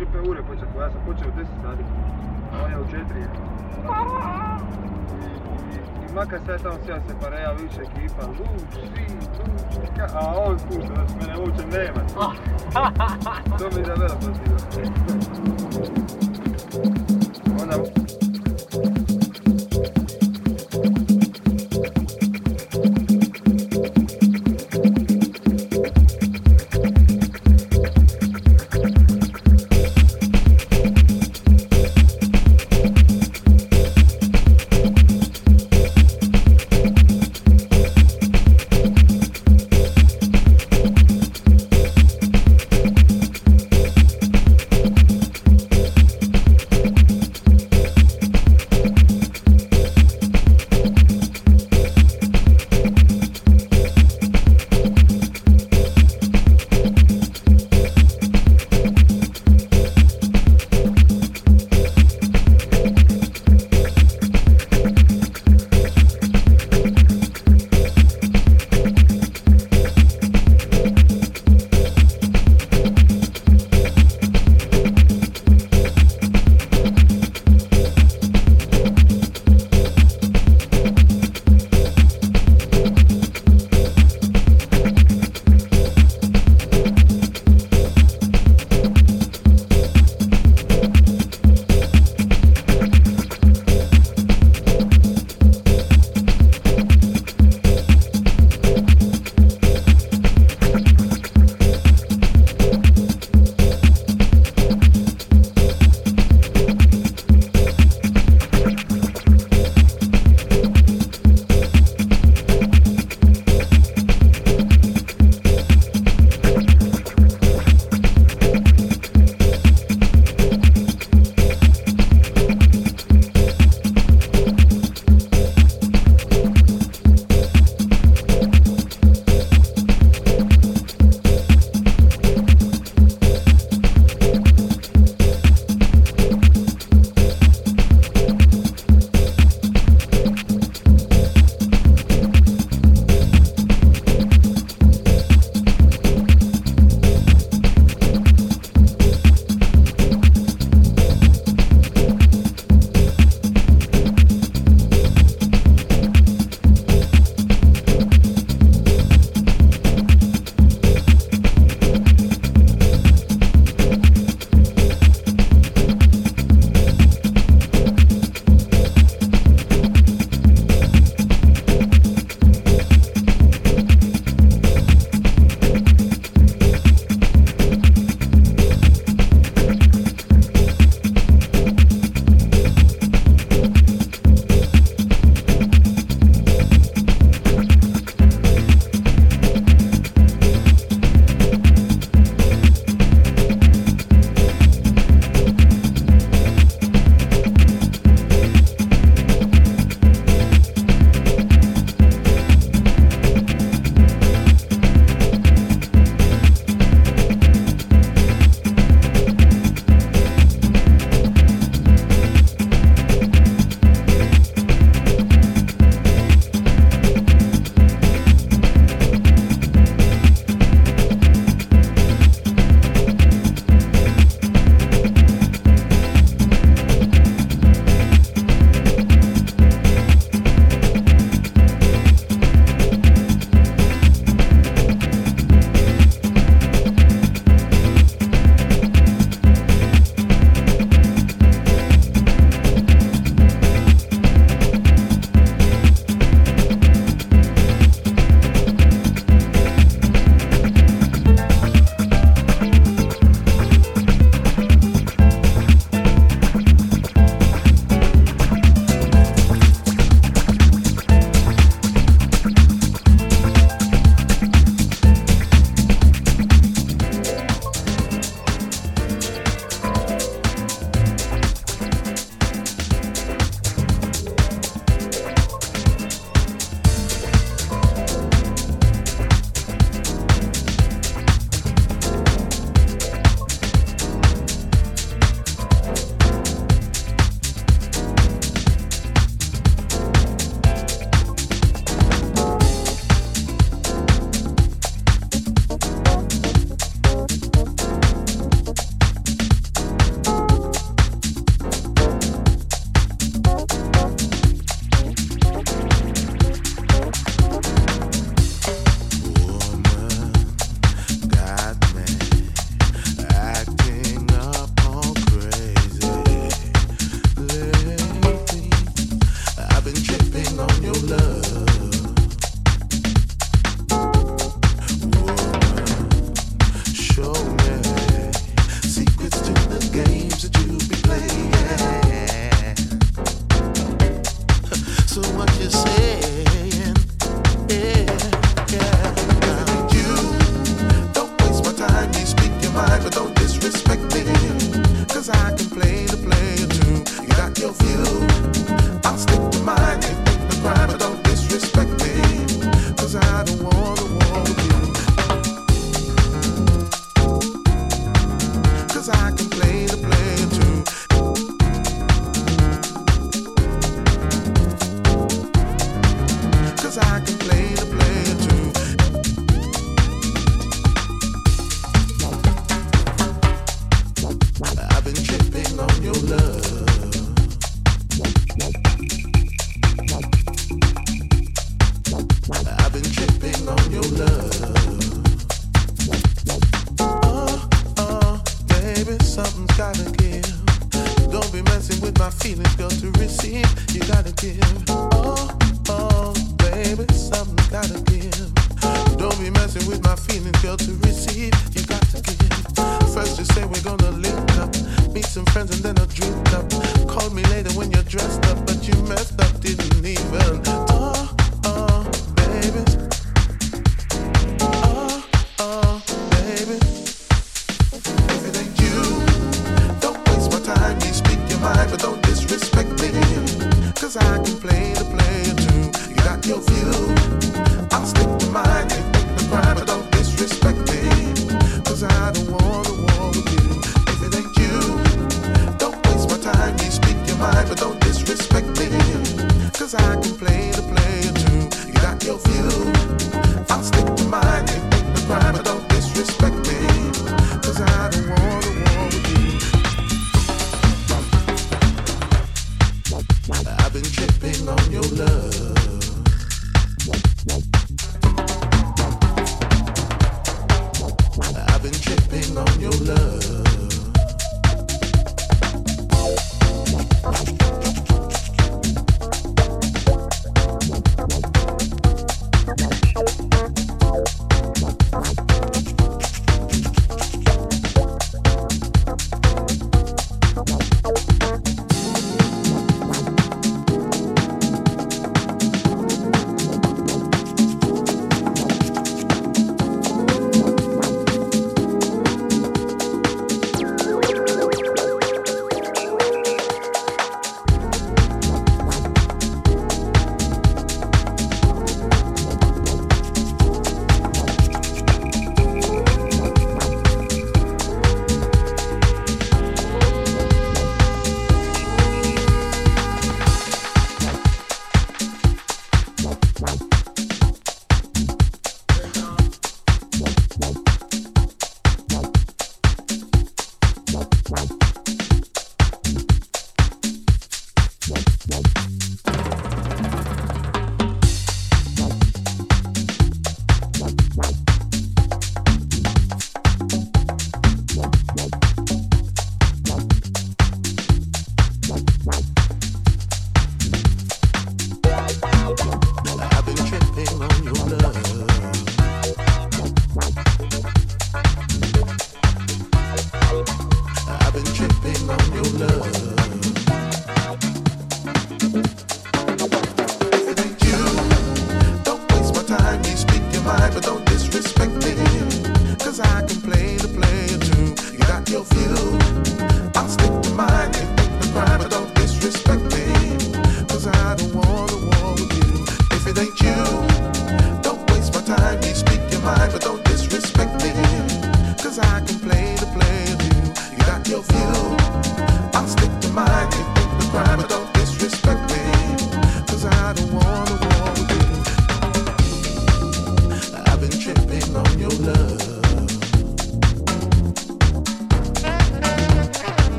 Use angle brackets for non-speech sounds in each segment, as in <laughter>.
4-5 ure početi, ja sam počeo u 10 sati, a on je u 4. I, i, i makar sad tamo sjela se pareja više ekipa, luč, svi, luč, ka, a on da se mene uopće nema. <laughs> To mi je da poziva. Onda,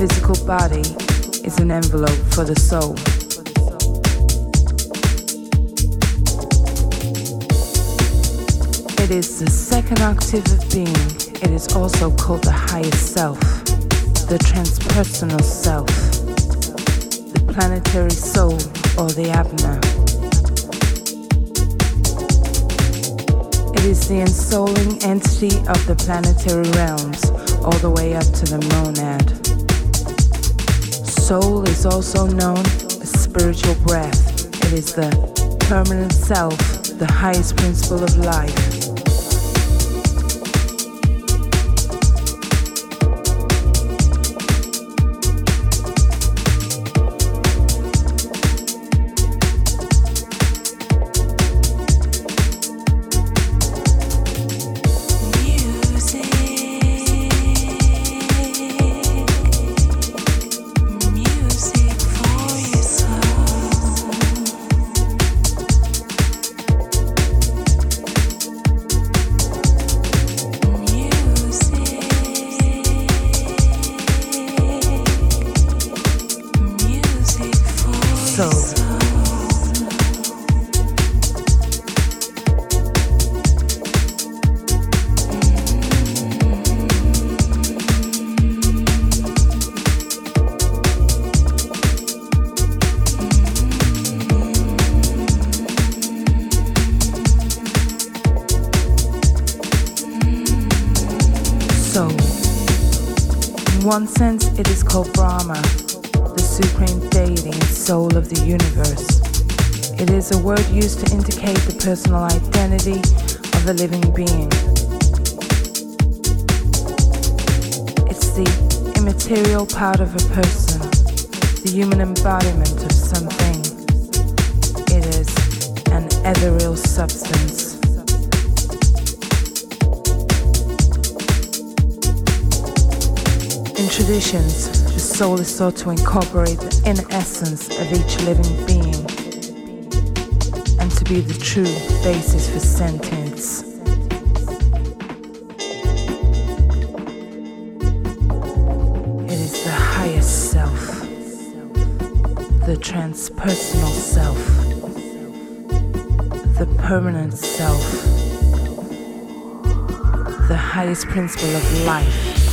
physical body is an envelope for the soul. It is the second octave of being. It is also called the highest self, the transpersonal self, the planetary soul, or the Atma. It is the ensouling entity of the planetary realms, all the way up to the monad. Soul is also known as spiritual breath. It is the permanent self, the highest principle of life. One sense, it is called Brahma, the supreme deity and soul of the universe. It is a word used to indicate the personal identity of a living being. It's the immaterial part of a person, the human embodiment of something. It is an ethereal substance. Traditions, the soul is sought to incorporate the inner essence of each living being and to be the true basis for sentience. It is the highest self, the transpersonal self, the permanent self, the highest principle of life.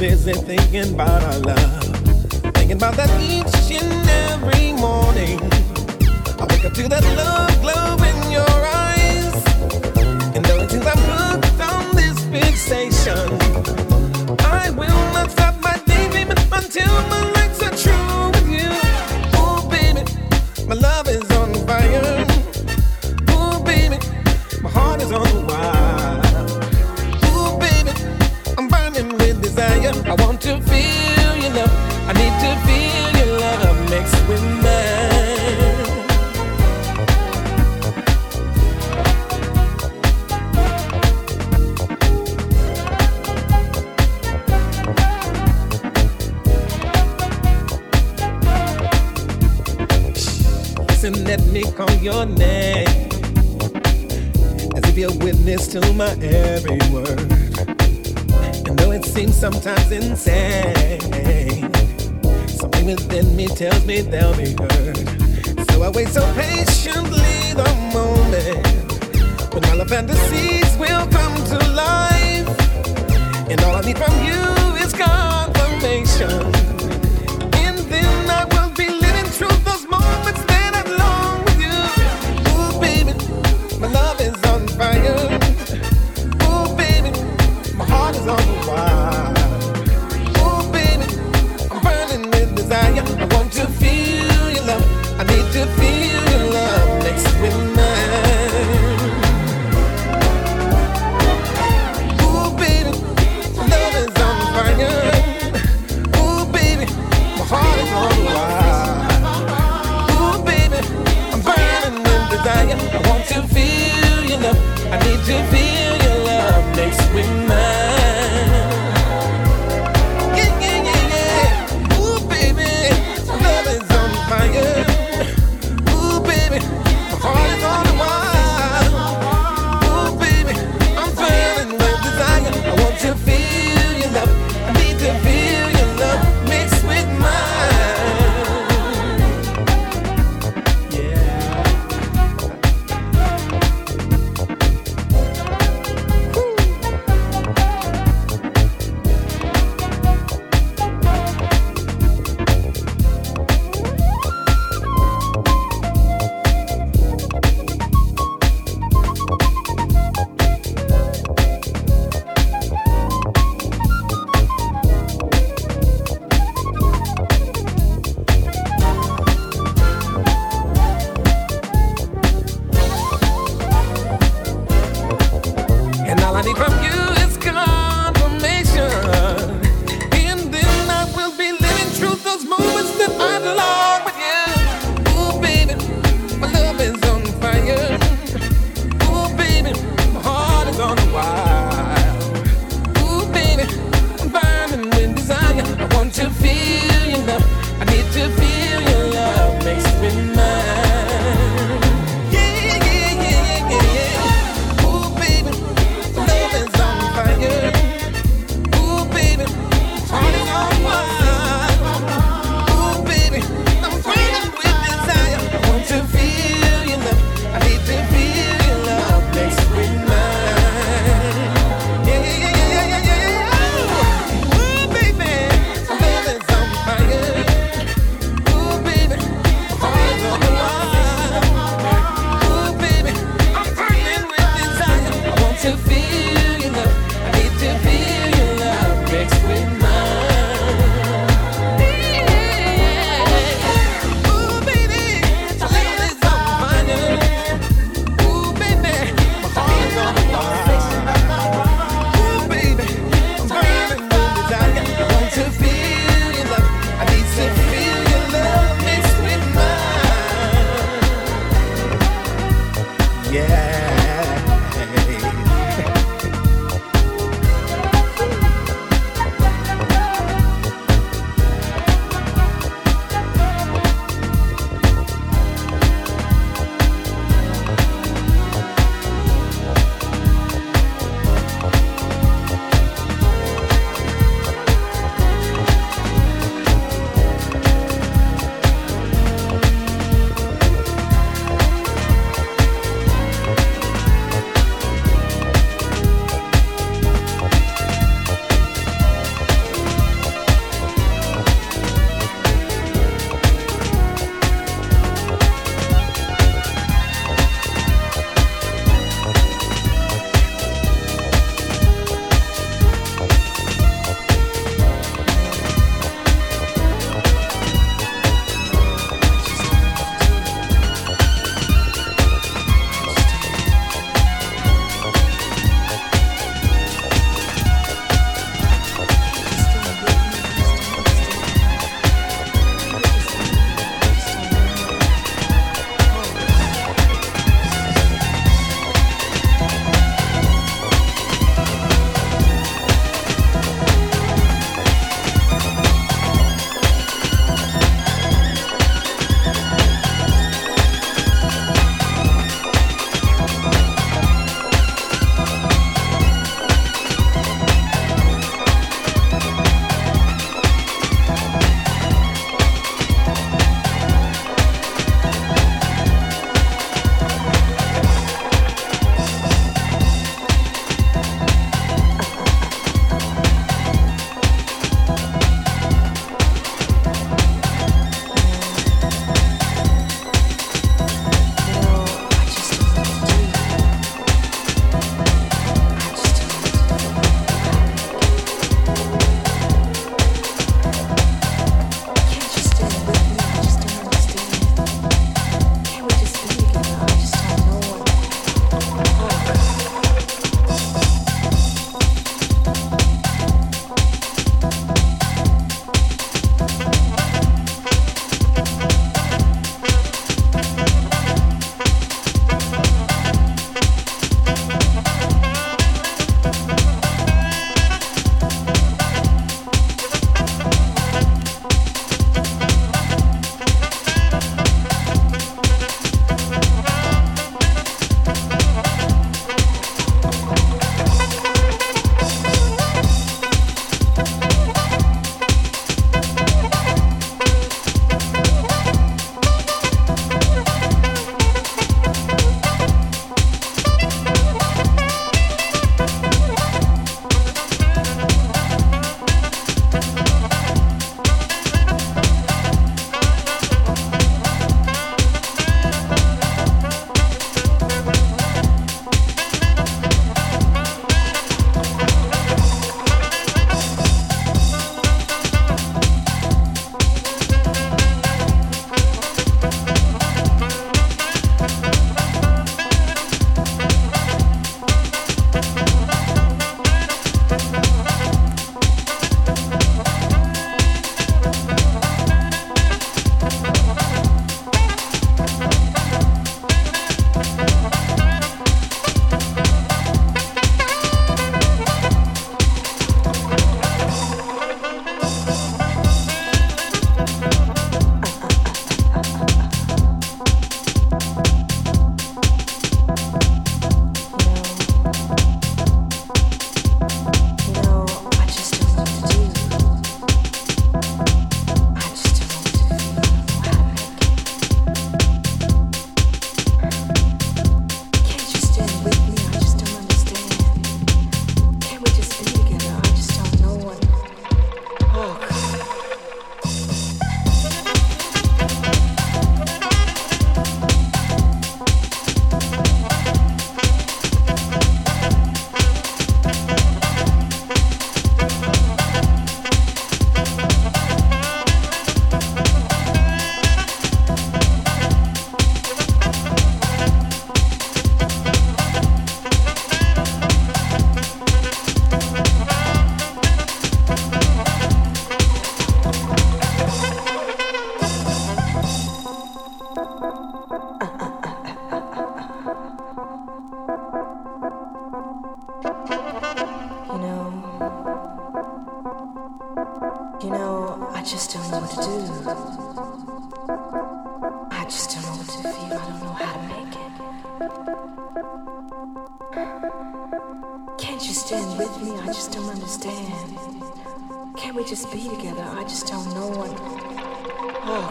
On the wire.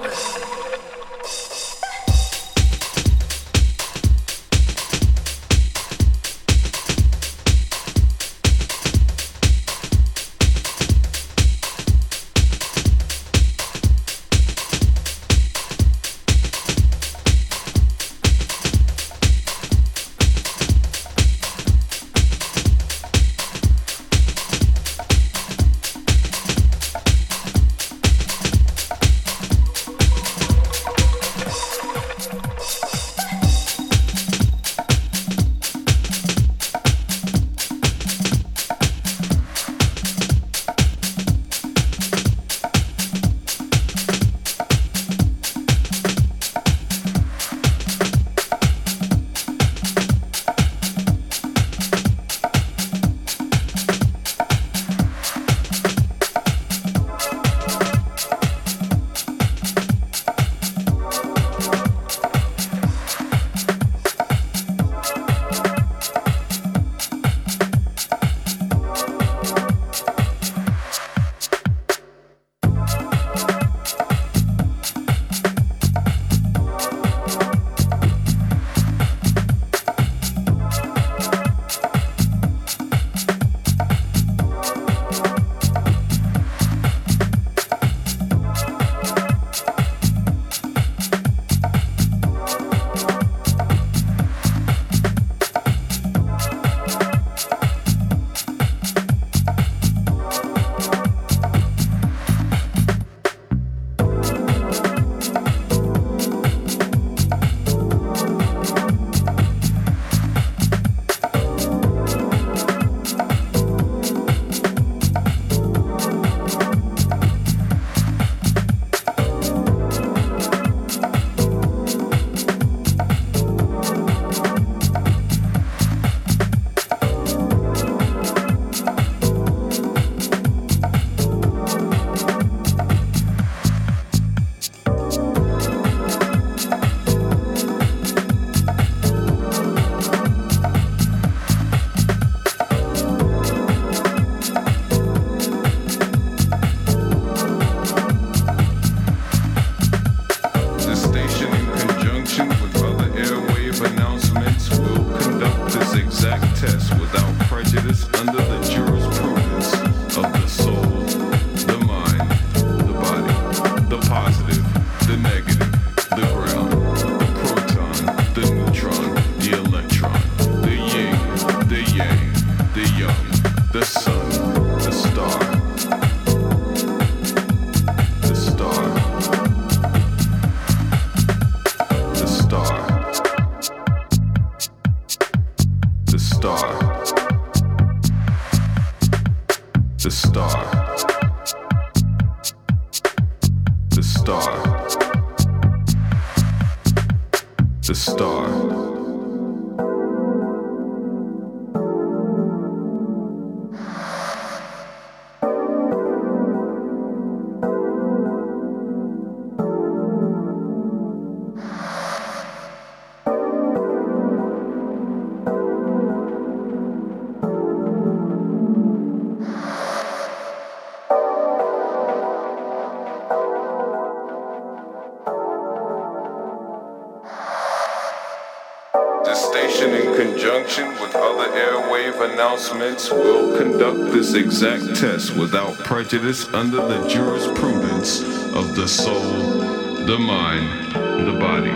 아이씨. Announcements. Will conduct this exact test without prejudice under the jurisprudence of the soul, the mind, the body,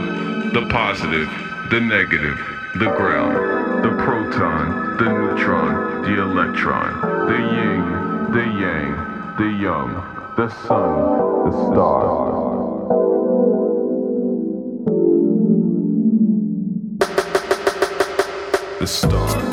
the positive, the negative, the ground, the proton, the neutron, the electron, the yin, the yang, the young, the sun, the star. The star.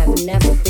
have never been.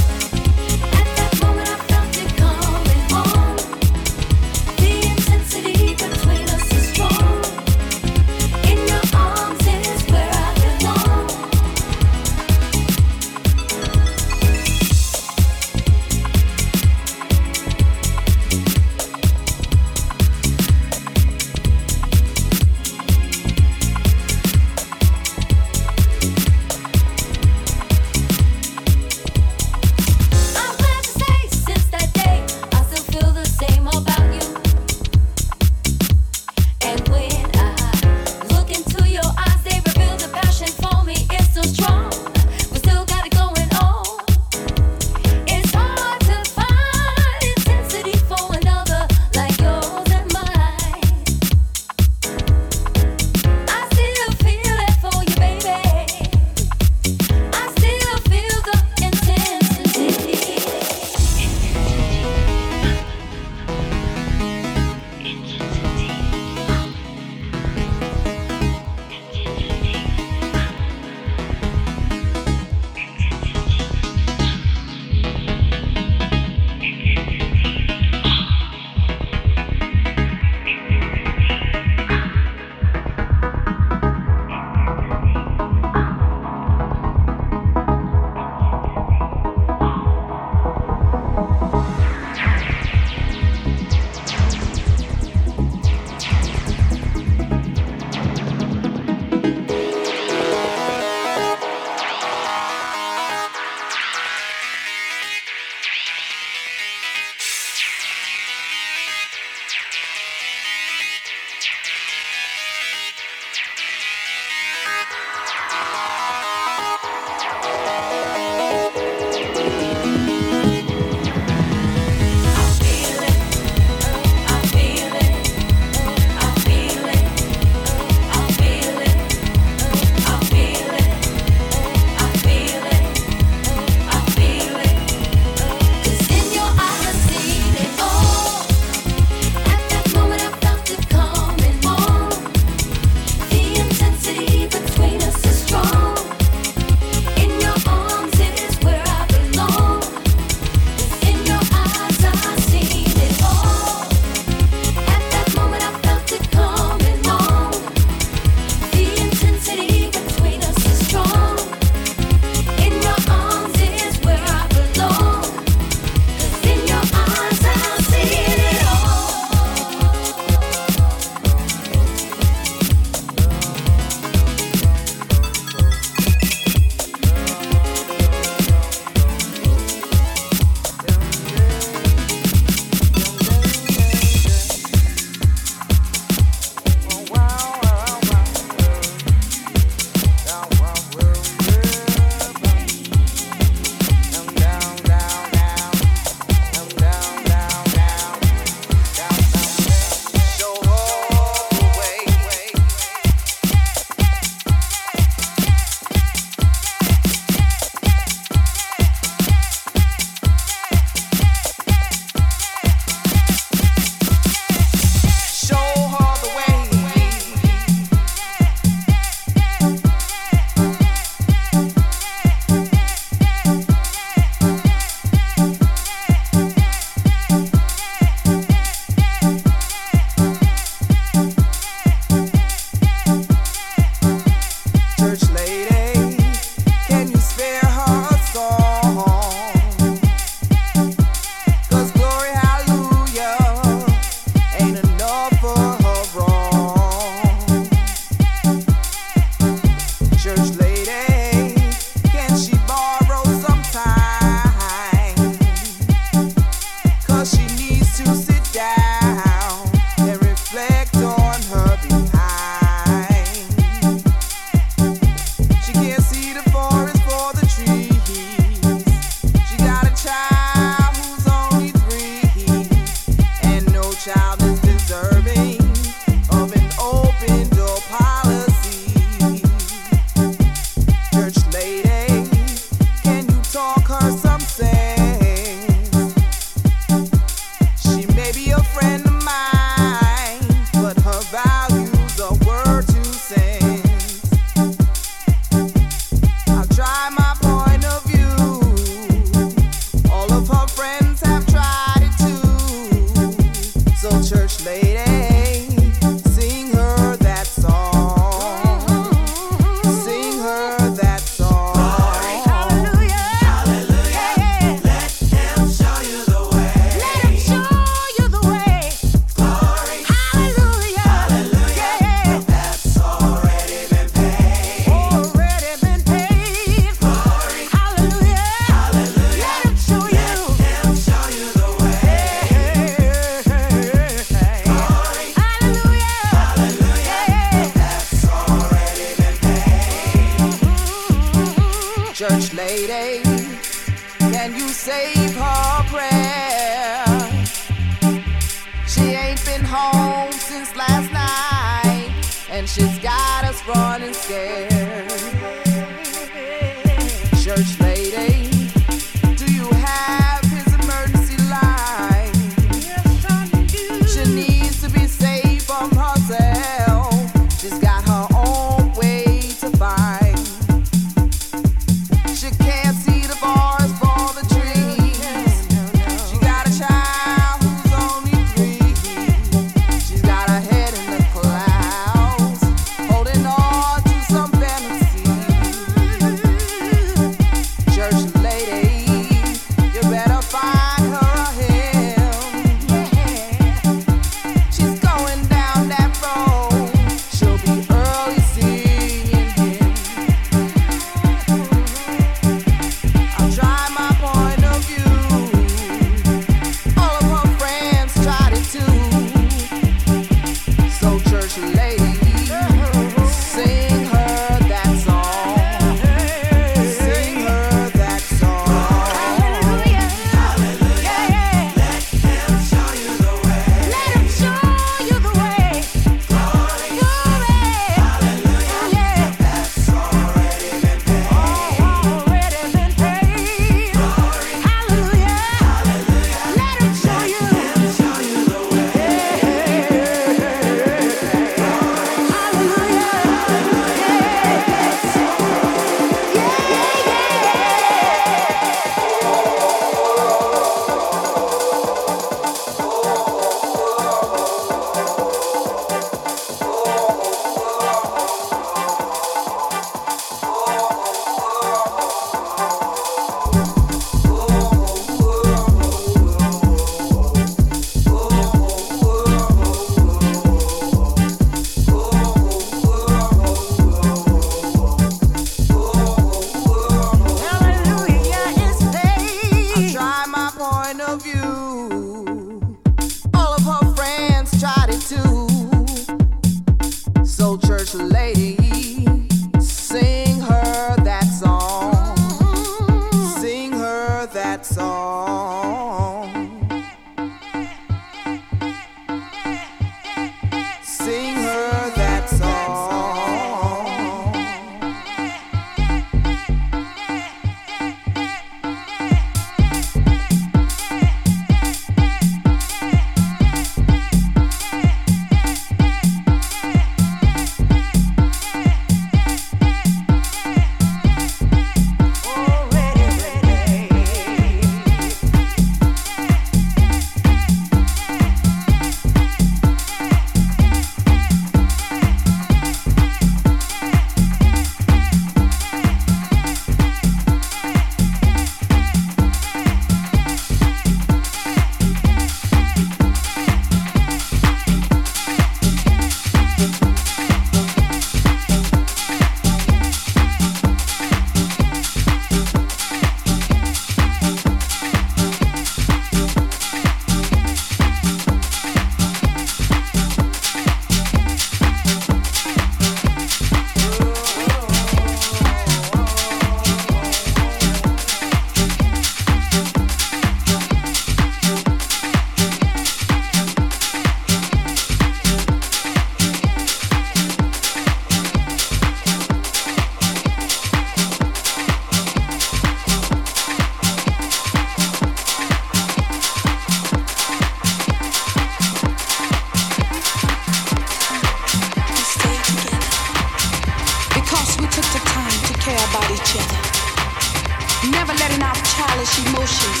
emotions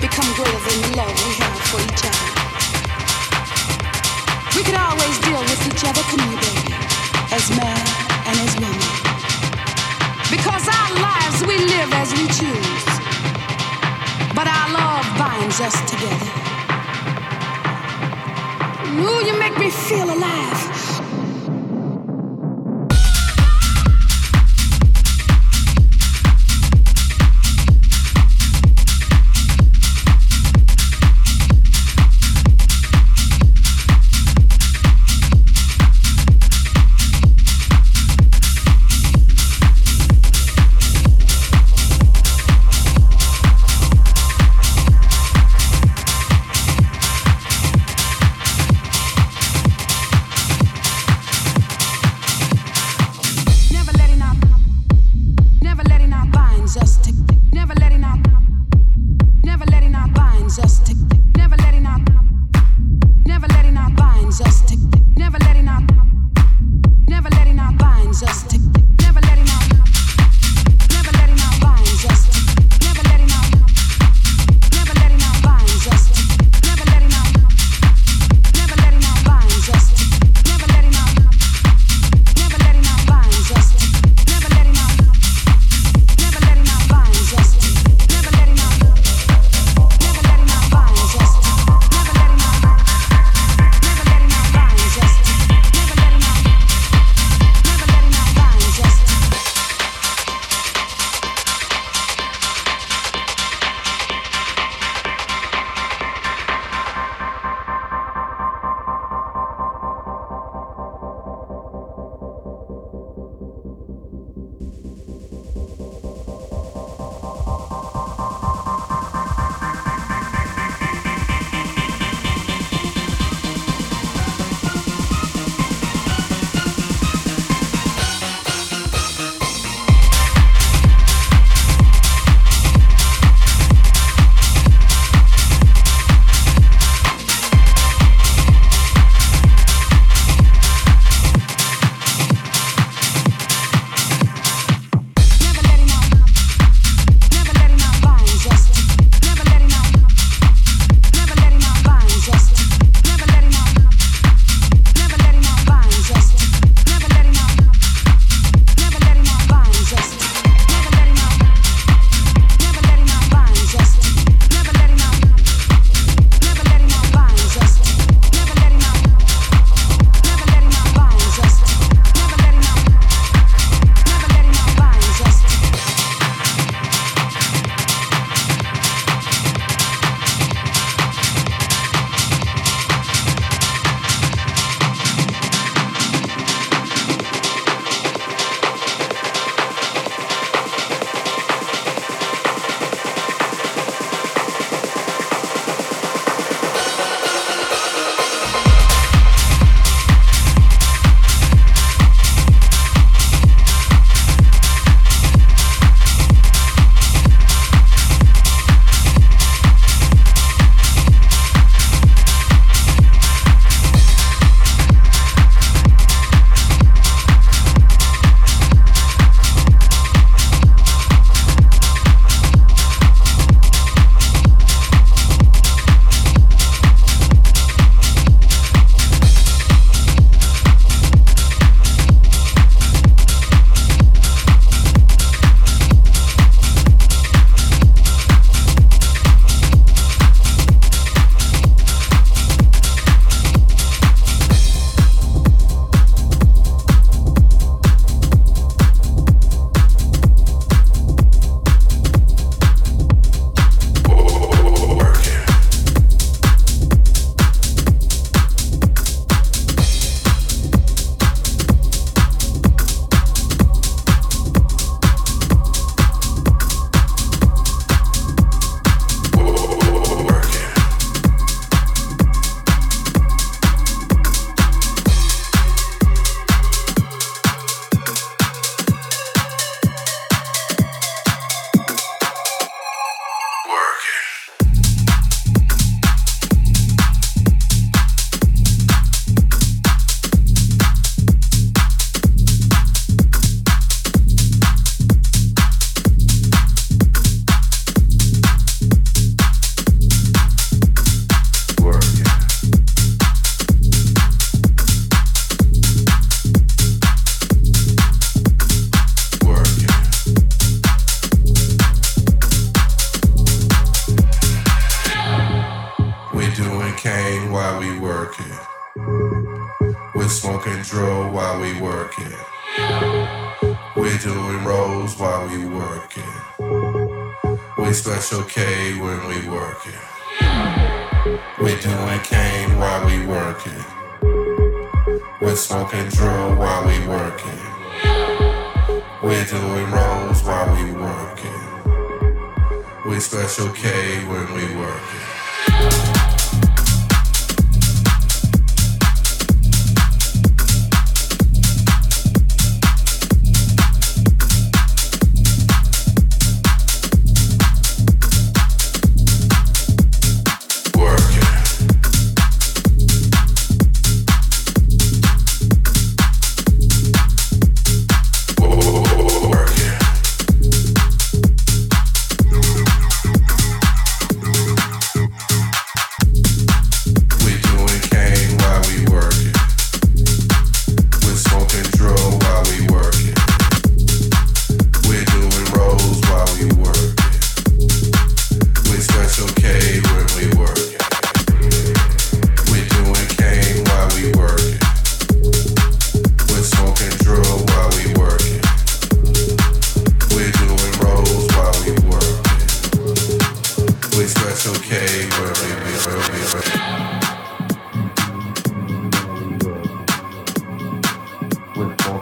become greater than the love we have for each other. We could always deal with each other, can we, baby? As man and as woman. Because our lives we live as we choose. But our love binds us together. Ooh, you make me feel alive.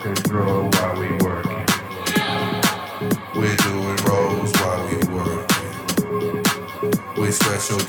while we working. We're doing rolls while we working. We stretch special